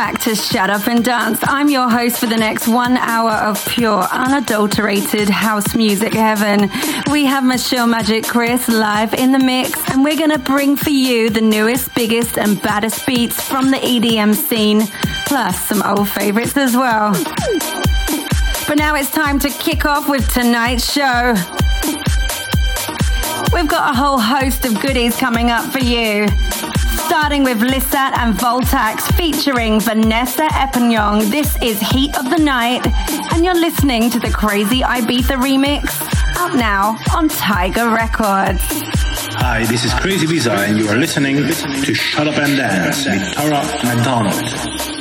back to Shut Up and Dance. I'm your host for the next one hour of pure, unadulterated house music heaven. We have Michelle Magic Chris live in the mix, and we're going to bring for you the newest, biggest, and baddest beats from the EDM scene, plus some old favorites as well. But now it's time to kick off with tonight's show. We've got a whole host of goodies coming up for you starting with Lissat and Voltax featuring Vanessa Epignon. This is Heat of the Night, and you're listening to the Crazy Ibiza remix up now on Tiger Records. Hi, this is Crazy Ibiza, and you are listening to Shut Up and Dance with Tara McDonald.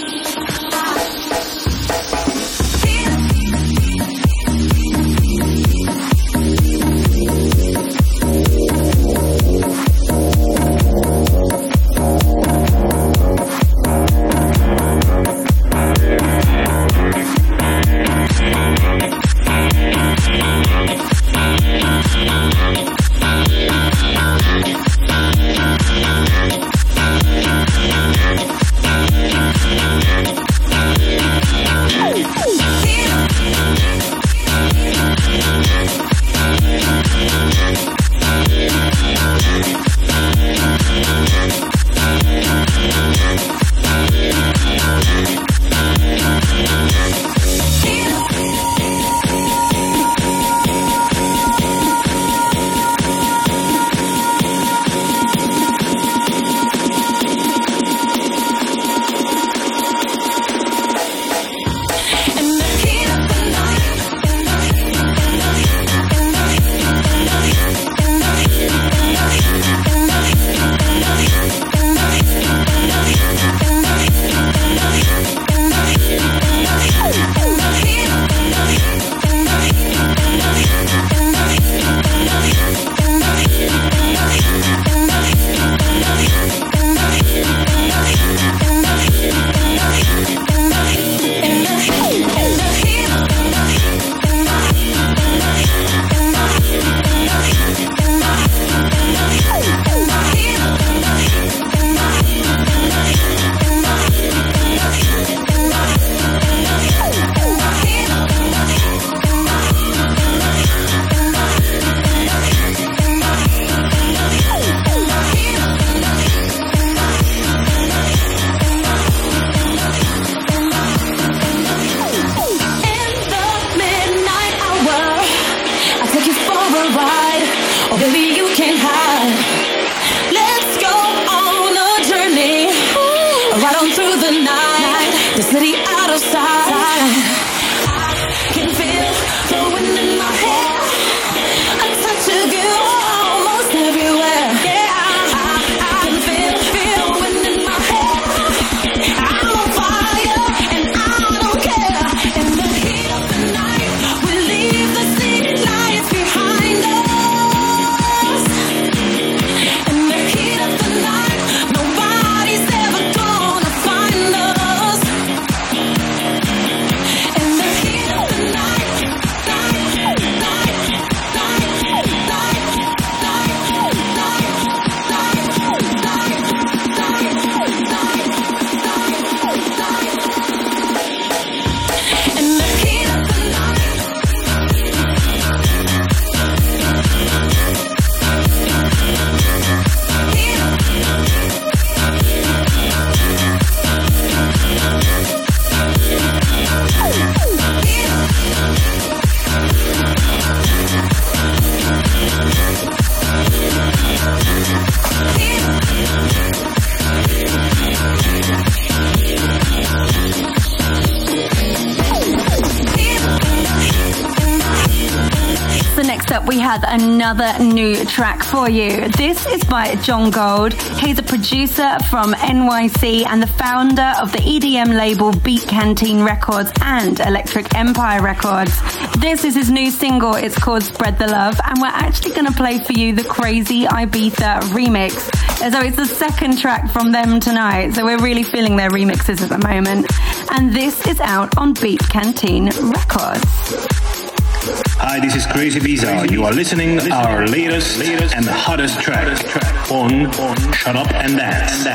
Another new track for you. This is by John Gold. He's a producer from NYC and the founder of the EDM label Beat Canteen Records and Electric Empire Records. This is his new single. It's called Spread the Love, and we're actually going to play for you the Crazy Ibiza remix. So it's the second track from them tonight. So we're really feeling their remixes at the moment. And this is out on Beat Canteen Records. Hi, this is Crazy Ibiza. You are listening our latest, latest and hottest track on, on Shut Up and Dance.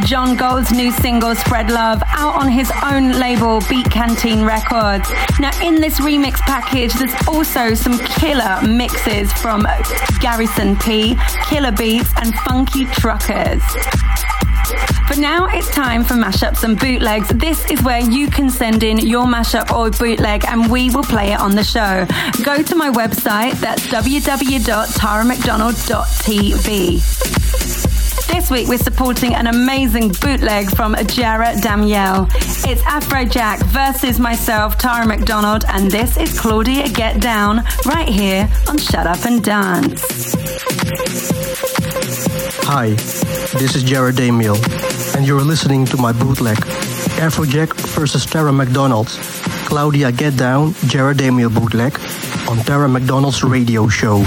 To John Gold's new single Spread Love out on his own label Beat Canteen Records. Now in this remix package there's also some killer mixes from Garrison P, Killer Beats and Funky Truckers. But now it's time for mashups and bootlegs. This is where you can send in your mashup or bootleg and we will play it on the show. Go to my website, that's www.taramcdonald.tv. This week we're supporting an amazing bootleg from Jared Damiel. It's Afrojack versus myself, Tara McDonald, and this is Claudia Get Down right here on Shut Up and Dance. Hi, this is Jared Damiel, and you're listening to my bootleg, Afrojack versus Tara McDonald, Claudia Get Down, Jared Damiel bootleg, on Tara McDonald's radio show.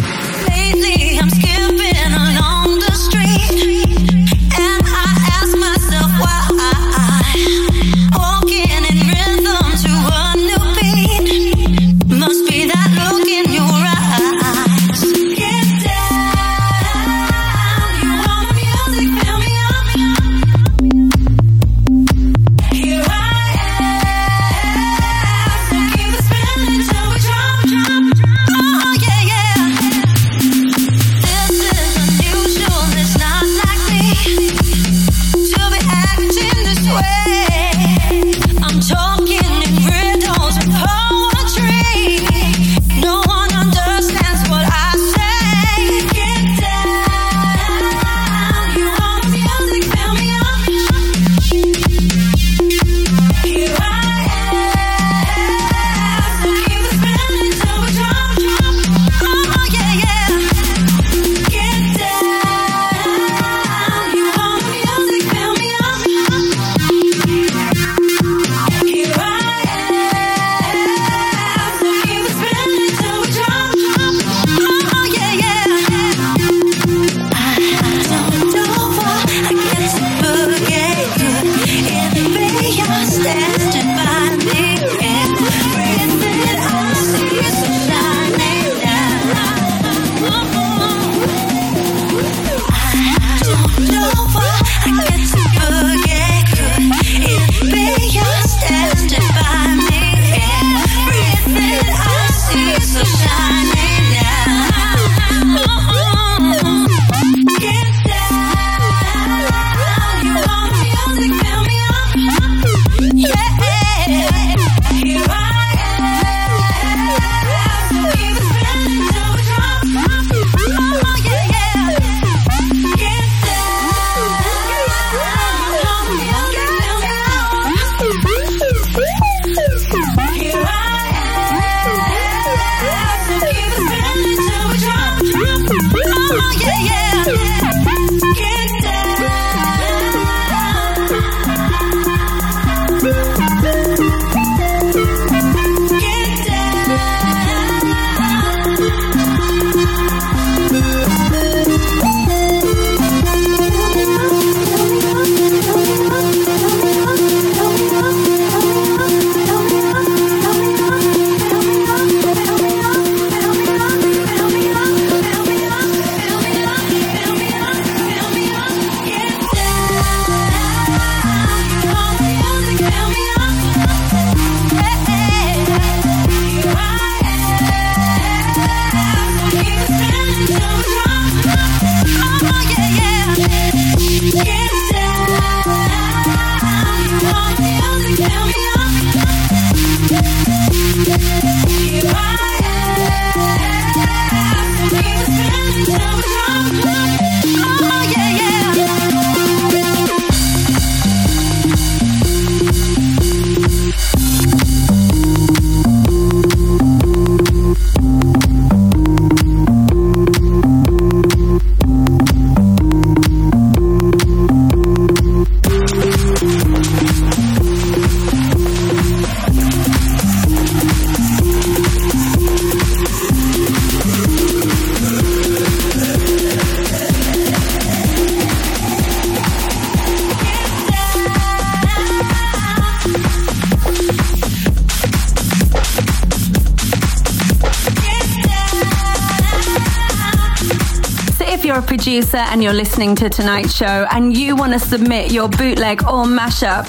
And you're listening to tonight's Show and you want to submit your bootleg or mashup,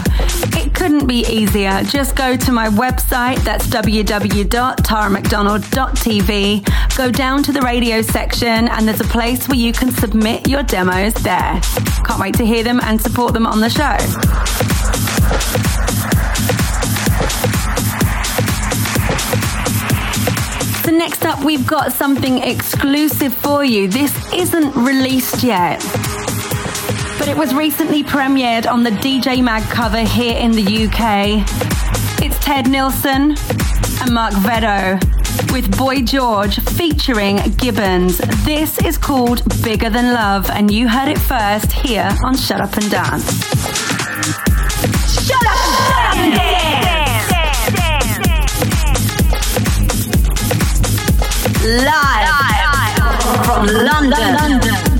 it couldn't be easier. Just go to my website, that's www.taramcdonald.tv. Go down to the radio section and there's a place where you can submit your demos there. Can't wait to hear them and support them on the show. Next up, we've got something exclusive for you. This isn't released yet. but it was recently premiered on the DJ Mag cover here in the UK. It's Ted Nilsson and Mark Vedo with Boy George featuring Gibbons. This is called Bigger Than Love, and you heard it first here on Shut Up and Dance. Live. From London.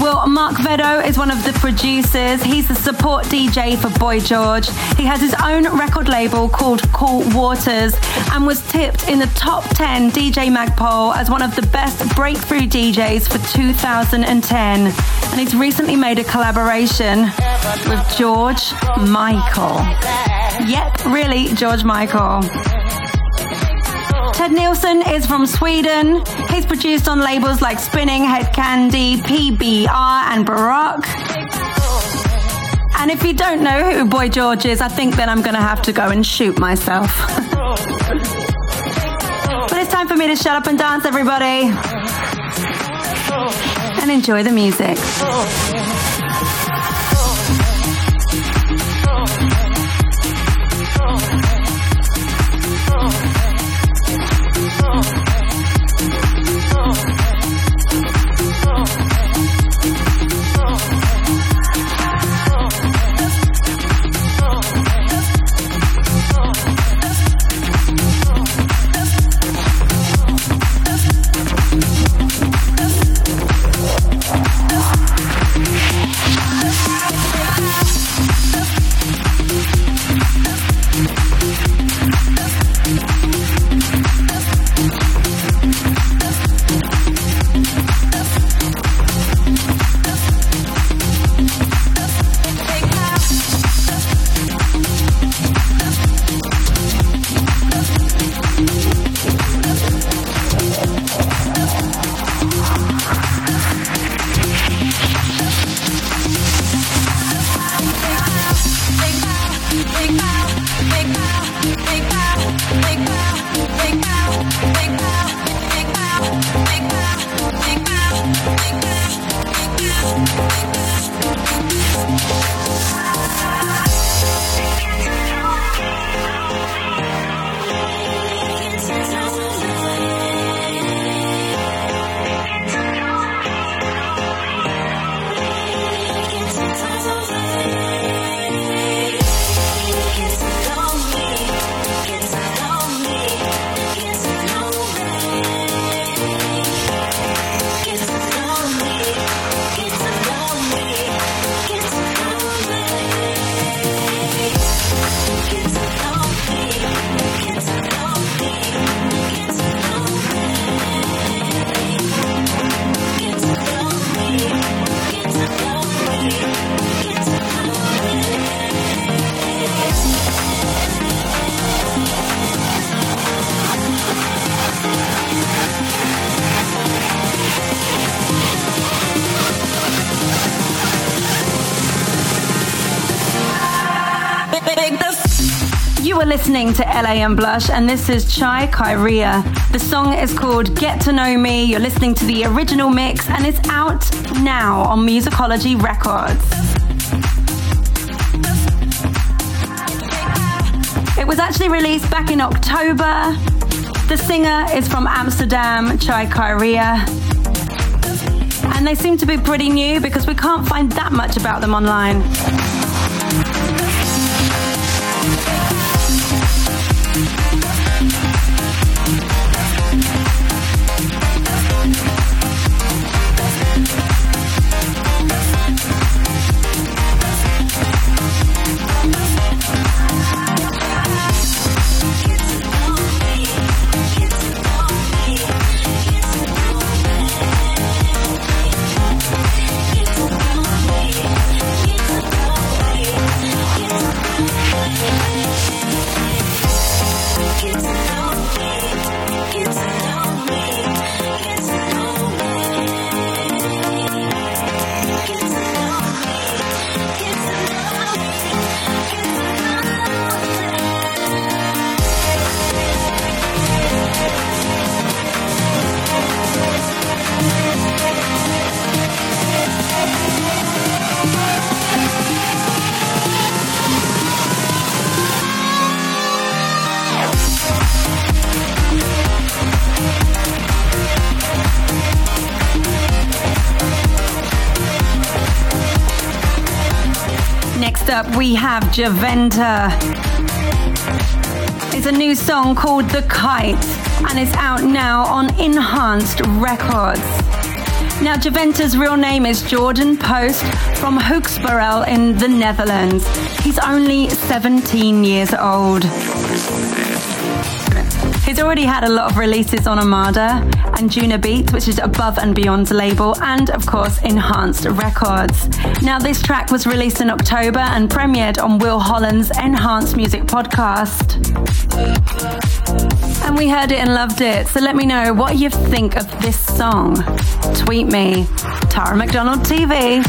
Well, Mark Vedo is one of the producers. He's the support DJ for Boy George. He has his own record label called Cool Waters and was tipped in the top 10 DJ Mag poll as one of the best breakthrough DJs for 2010. And he's recently made a collaboration with George Michael. Yep, really, George Michael. Ted Nilsson is from Sweden. He's produced on labels like Spinnin', Hed Kandi, PBR, and Baroque. And if you don't know who Boy George is, I think then I'm going to have to go and shoot myself. but it's time for me to shut up and dance, everybody. And enjoy the music. Listening to LA and Blush, and this is Chai Kyria. The song is called Get to Know Me. You're listening to the original mix, and it's out now on Musicology Records. It was actually released back in October. The singer is from Amsterdam, Chai Kyria. And they seem to be pretty new because we can't find that much about them online. We have Javenta. It's a new song called The Kite, and it's out now on Enhanced Records. Now, Javenta's real name is Jordan Post from Hoogspurel in the Netherlands. He's only 17 years old. He's already had a lot of releases on Armada and Juna Beats, which is Above and Beyond's label, and of course, Enhanced Records. Now, this track was released in October and premiered on Will Holland's Enhanced Music podcast. And we heard it and loved it. So let me know what you think of this song. Tweet me, Tara McDonald TV.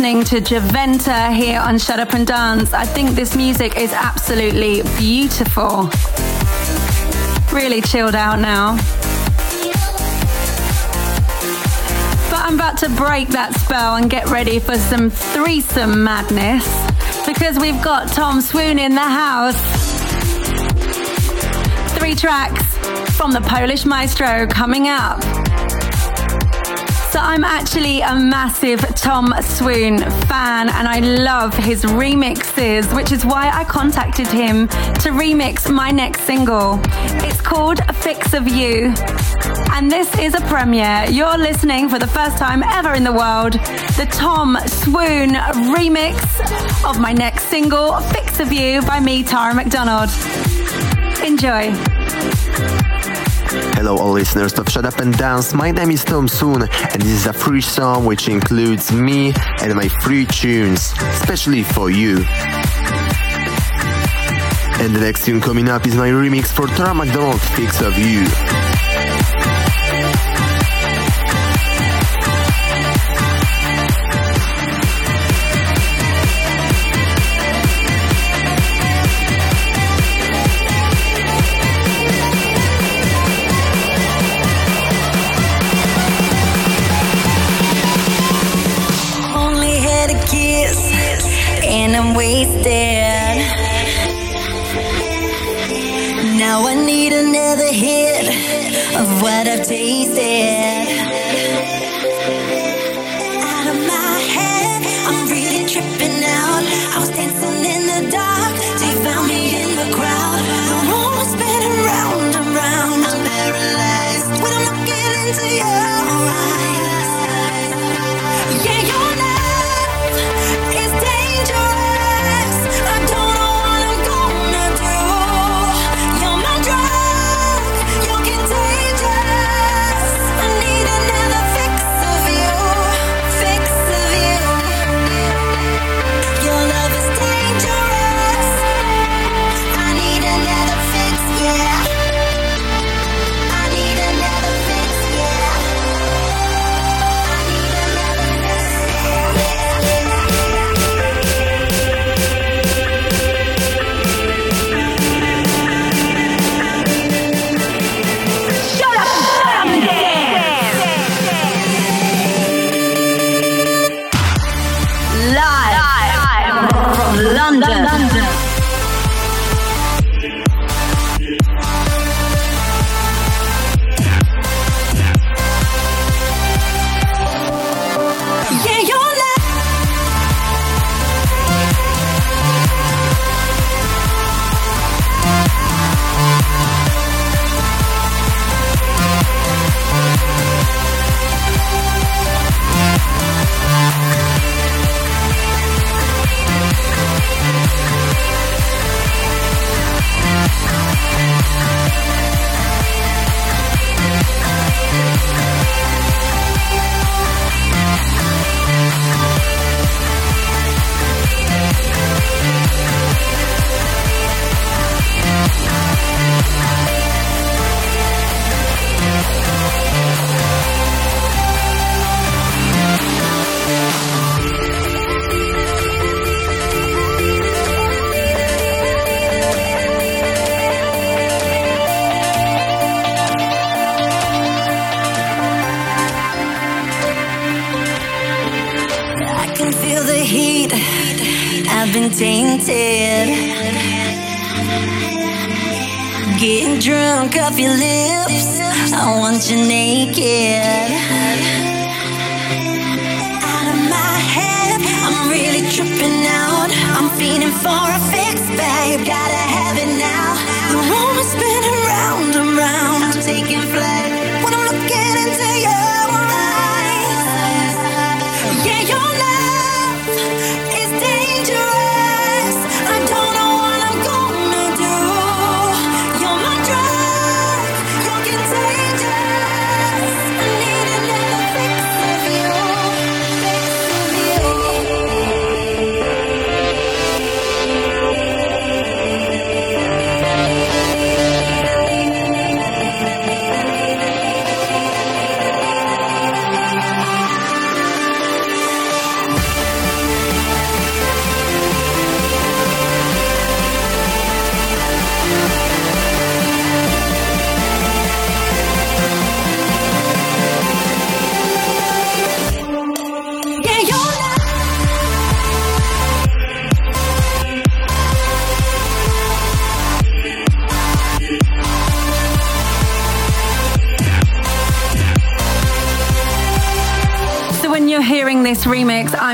Listening to Javenta here on Shut Up and Dance. I think this music is absolutely beautiful. Really chilled out now. But I'm about to break that spell and get ready for some threesome madness because we've got Tom Swoon in the house. Three tracks from the Polish Maestro coming up. So I'm actually a massive Tom Swoon fan and I love his remixes, which is why I contacted him to remix my next single. It's called Fix of You. And this is a premiere. You're listening for the first time ever in the world, the Tom Swoon remix of my next single, Fix of You by me, Tara McDonald. Enjoy. Hello all listeners of Shut Up and Dance, my name is Tom Swoon and this is a free song which includes me and my free tunes, especially for you. And the next tune coming up is my remix for Tara McDonald Fix of You. I'm I want you naked.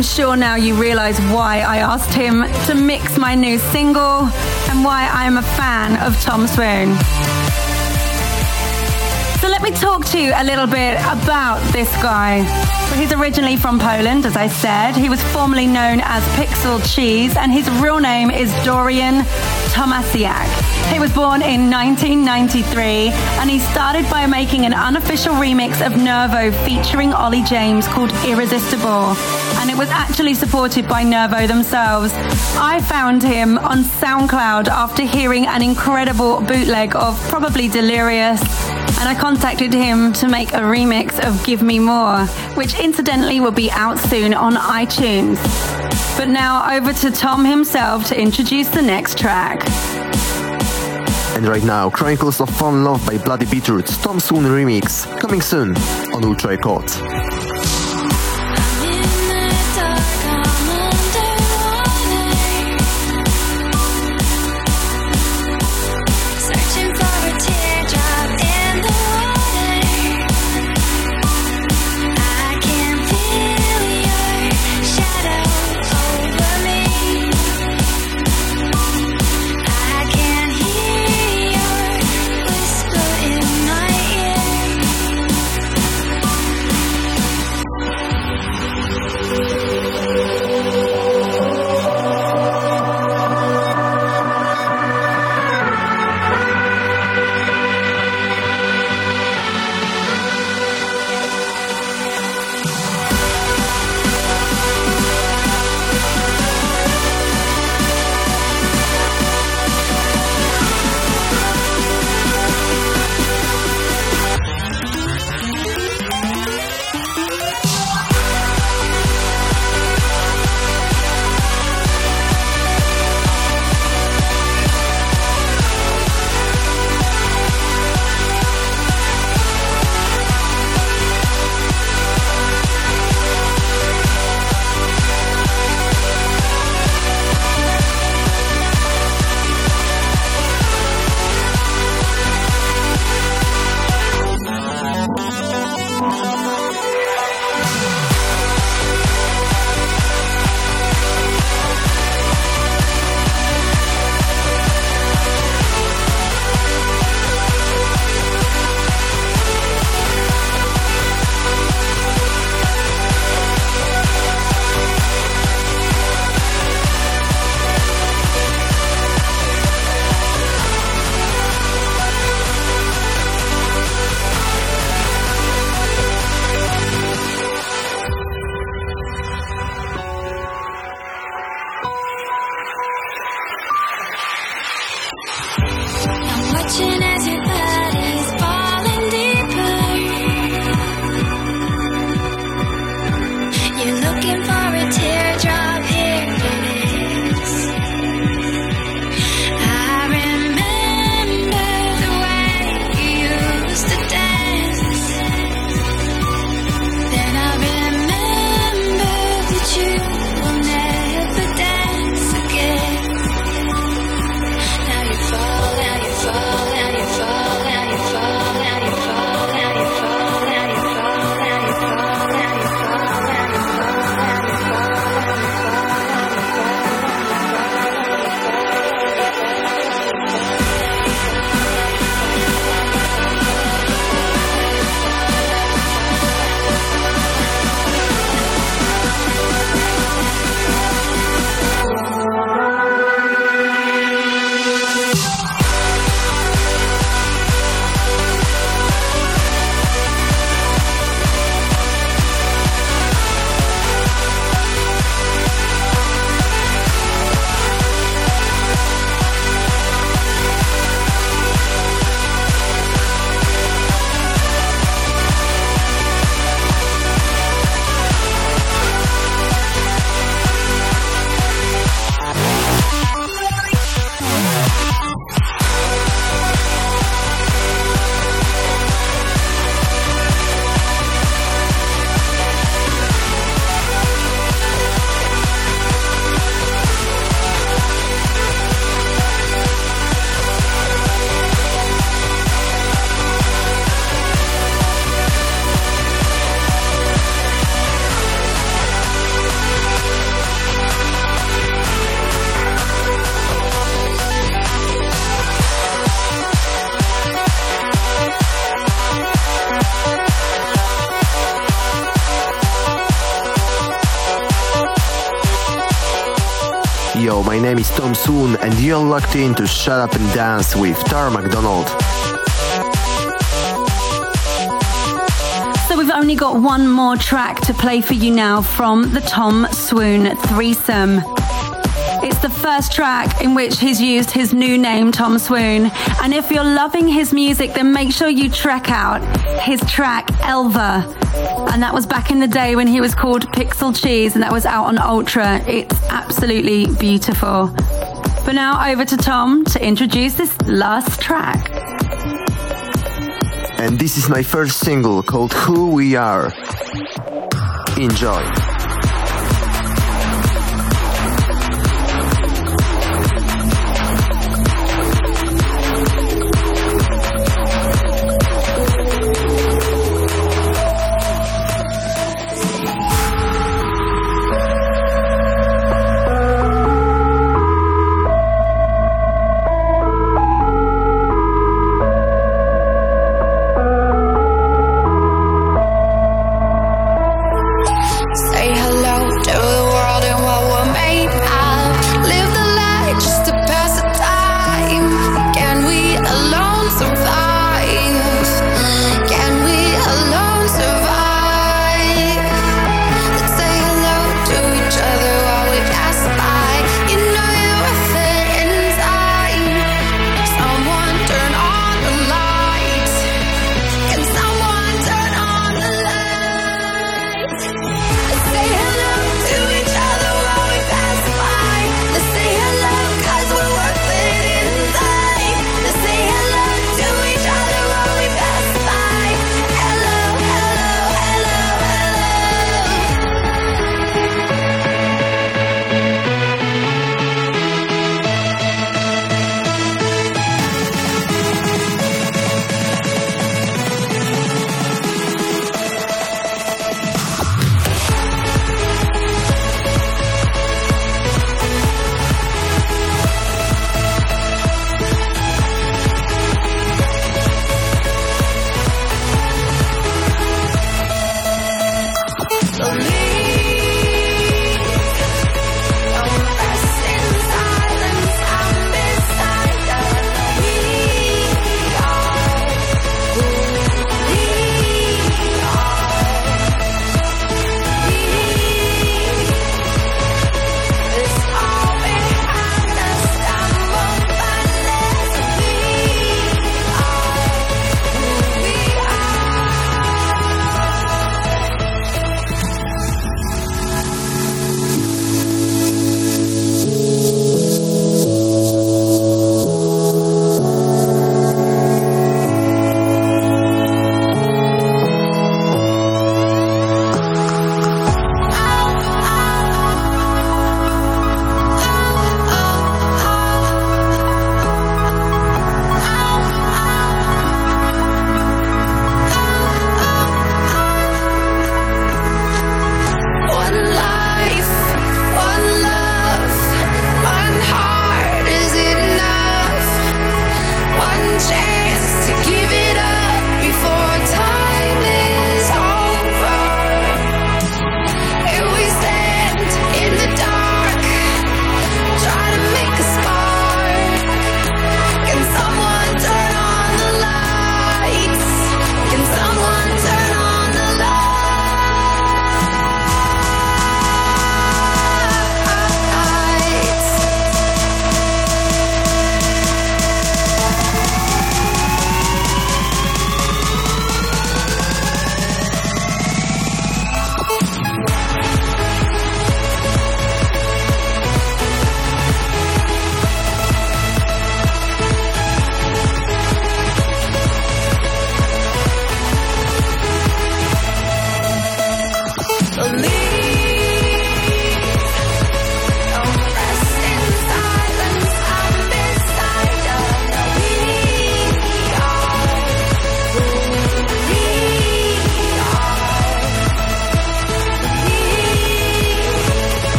I'm sure now you realize why I asked him to mix my new single and why I'm a fan of Tom Swoon. So let me talk to you a little bit about this guy. He's originally from Poland, as I said. He was formerly known as Pixel Cheese, and his real name is Dorian Tomasiak. He was born in 1993 and he started by making an unofficial remix of Nervo featuring Olly James called Irresistible. And it was actually supported by Nervo themselves. I found him on SoundCloud after hearing an incredible bootleg of probably Delirious. And I contacted him to make a remix of Give Me More, which incidentally will be out soon on iTunes. But now over to Tom himself to introduce the next track. And right now, Chronicles of Fallen Love by Bloody Beetroots, Tom Swoon remix, coming soon on Ultra Records. And you're locked in to Shut Up and Dance with Tara McDonald. So we've only got one more track to play for you now from the Tom Swoon threesome. It's the first track in which he's used his new name, Tom Swoon. And if you're loving his music, then make sure you check out his track, Elva. And that was back in the day when he was called Pixel Cheese, and that was out on Ultra. It's absolutely beautiful. But now over to Tom to introduce this last track. And this is my first single called Who We Are. Enjoy.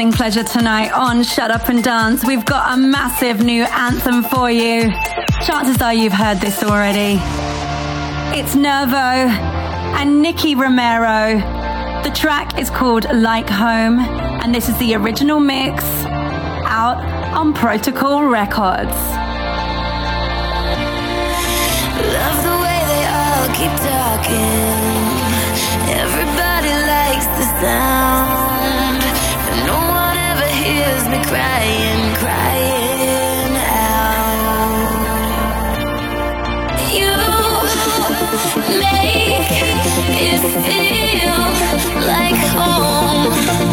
Listening pleasure tonight on Shut Up and Dance, we've got a massive new anthem for you. Chances are you've heard this already. It's Nervo and Nicky Romero. The track is called Like Home, and this is the original mix out on Protocol Records. Love the way they all keep talking. Everybody likes the sound, me crying, crying out. You make it feel like home.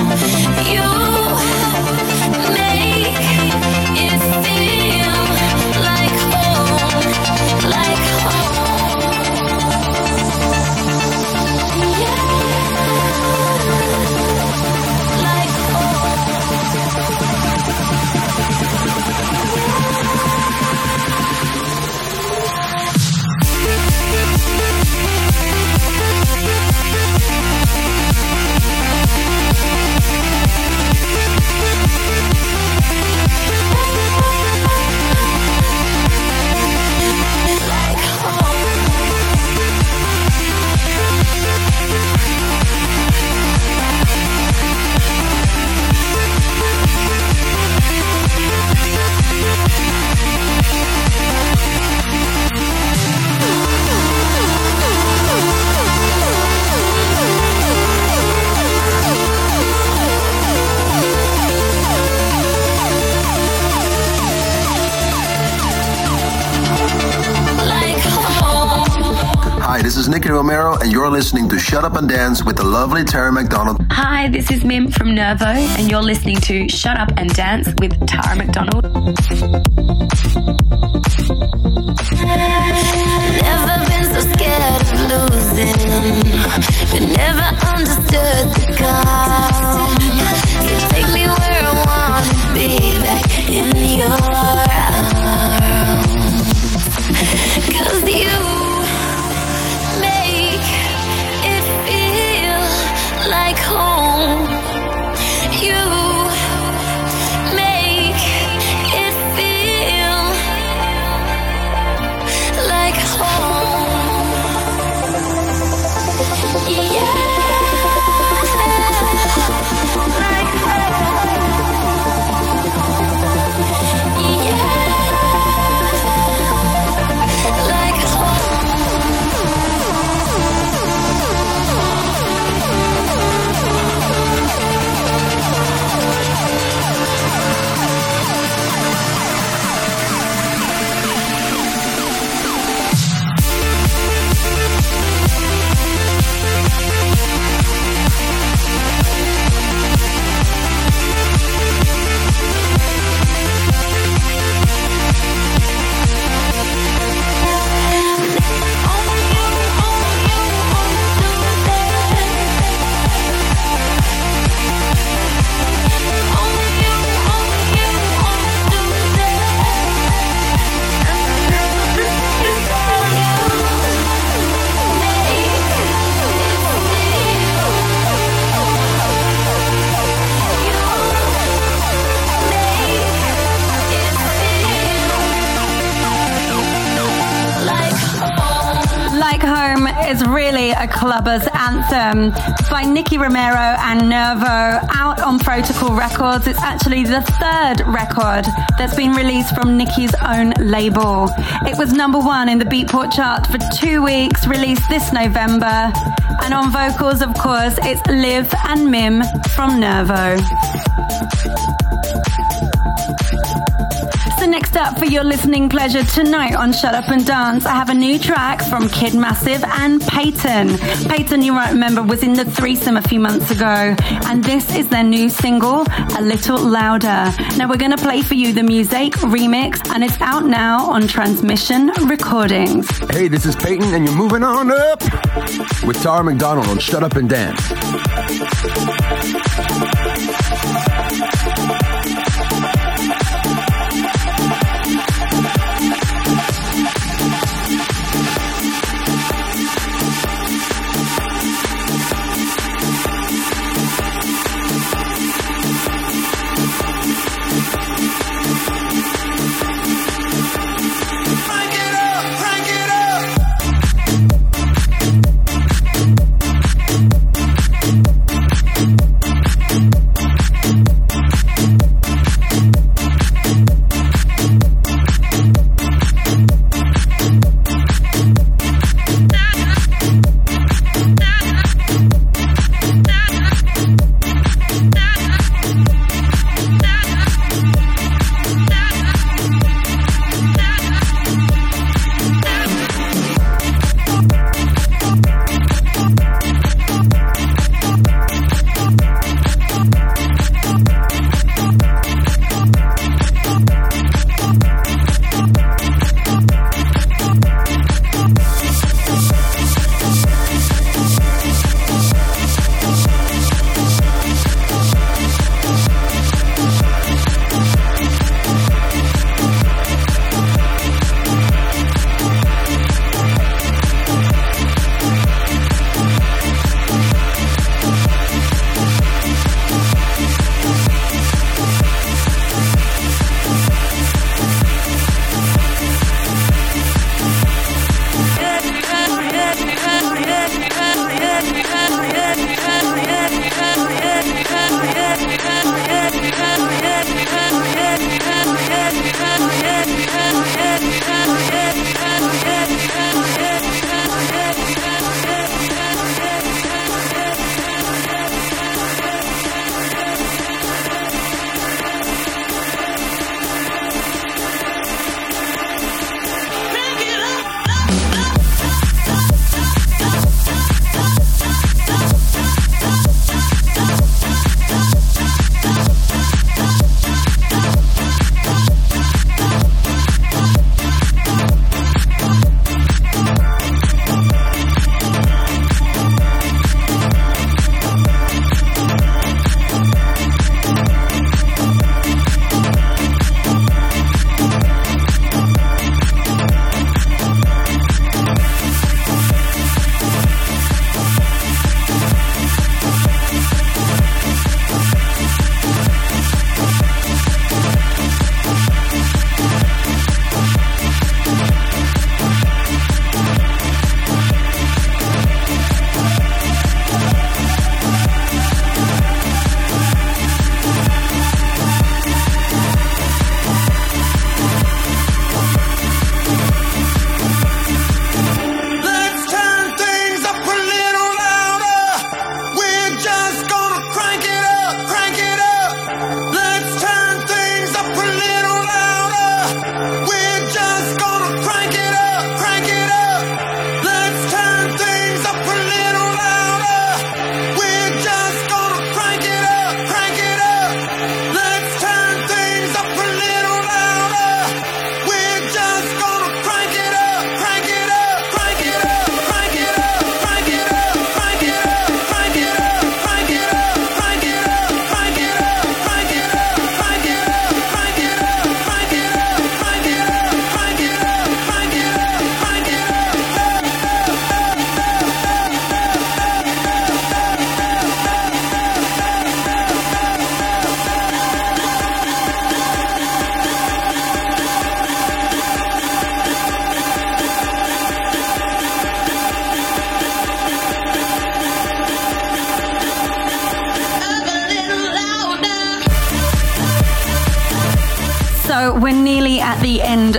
Listening to Shut Up and Dance with the lovely Tara McDonald. Hi, this is Mim from Nervo, and you're listening to Shut Up and Dance with Tara McDonald. Never been so scared of losing, but never understood the calm. So take me where I wanna be, back in your anthem um, by Nicky Romero and Nervo out on Protocol Records. It's actually the third record that's been released from Nicky's own label. It was number one in the Beatport chart for two weeks, released this November. And on vocals, of course, it's Liv and Mim from Nervo. So next up for your listening pleasure tonight on Shut Up and Dance, I have a new track from Kid Massive and Peyton. Peyton, you might remember, was in the threesome a few months ago, and this is their new single, A Little Louder. Now we're going to play for you the Music remix, and it's out now on Transmission Recordings. Hey, this is Peyton, and you're moving on up with Tara McDonald on Shut Up and Dance.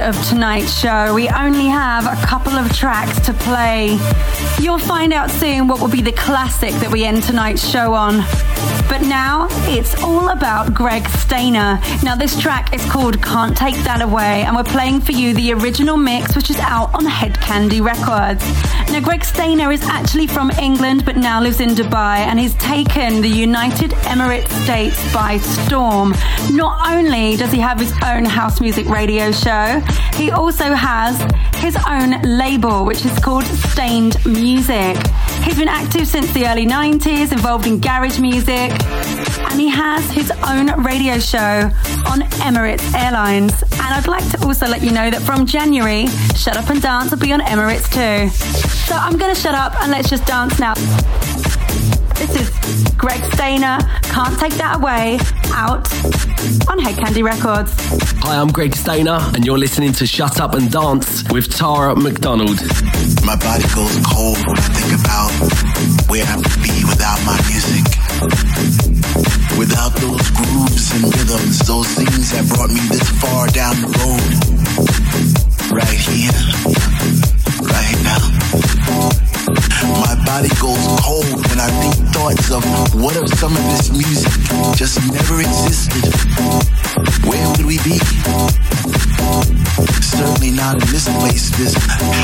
Of tonight's show. We only have a couple of tracks to play. You'll find out soon what will be the classic that we end tonight's show on. But now it's all about Greg Stainer. Now this track is called Can't Take That Away and we're playing for you the original mix which is out on Hed Kandi Records. Now Greg Stainer is actually from England but now lives in Dubai and he's taken the United Emirates States by storm. Not only does he have his own house music radio show, he also has his own label which is called Stained Music. He's been active since the early 90s, involved in garage music, and he has his own radio show on Emirates Airlines. And I'd like to also let you know that from January, Shut Up and Dance will be on Emirates too. So I'm going to shut up and let's just dance now. This is Greg Stainer, Can't Take That Away, out on Hed Kandi Records. Hi, I'm Greg Stainer, and you're listening to Shut Up and Dance with Tara McDonald. My body goes cold when I think about where I would be without my music. Without those grooves and rhythms, those things that brought me this far down the road. Right here, right now. My body goes cold when I think thoughts of what if some of this music just never existed? Where would we be? Not in this place, this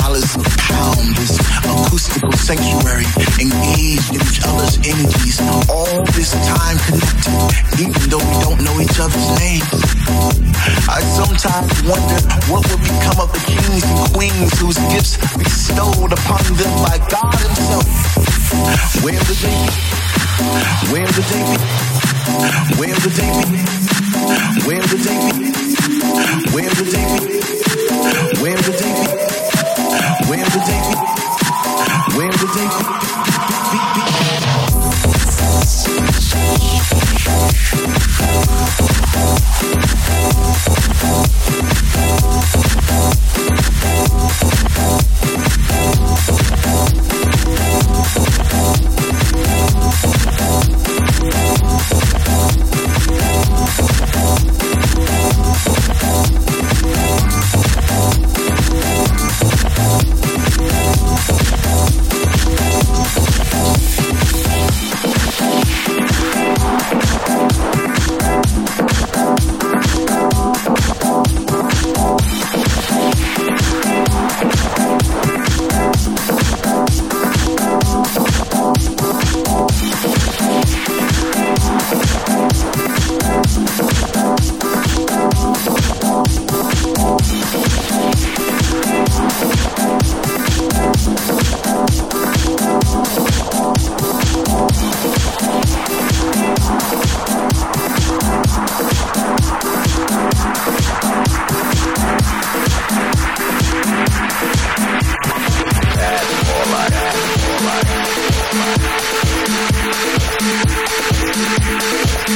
palace of pound, this acoustical sanctuary, engaged in each other's energies, all this time connected, even though we don't know each other's names. I sometimes wonder what would become of the kings and queens whose gifts bestowed upon them by God Himself. Where would they be? Where would they be? Where would they be? Where would they be? Where would they be? Where would they be? Where would they be? Where would they be? So,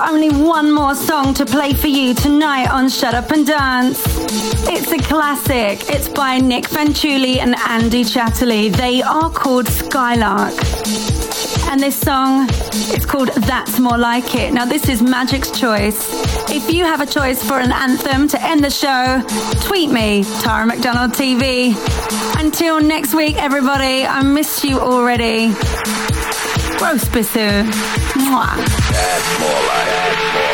only one more song to play for you tonight on Shut Up and Dance. It's a classic. It's by Nick Fanciulli and Andy Chatterley. They are called Skylark. And this song is called That's More Like It. Now, this is Magic's choice. If you have a choice for an anthem to end the show, tweet me, Tara McDonald TV. Until next week, everybody, I miss you already. Gross Bisou. Mwah. That's more like, more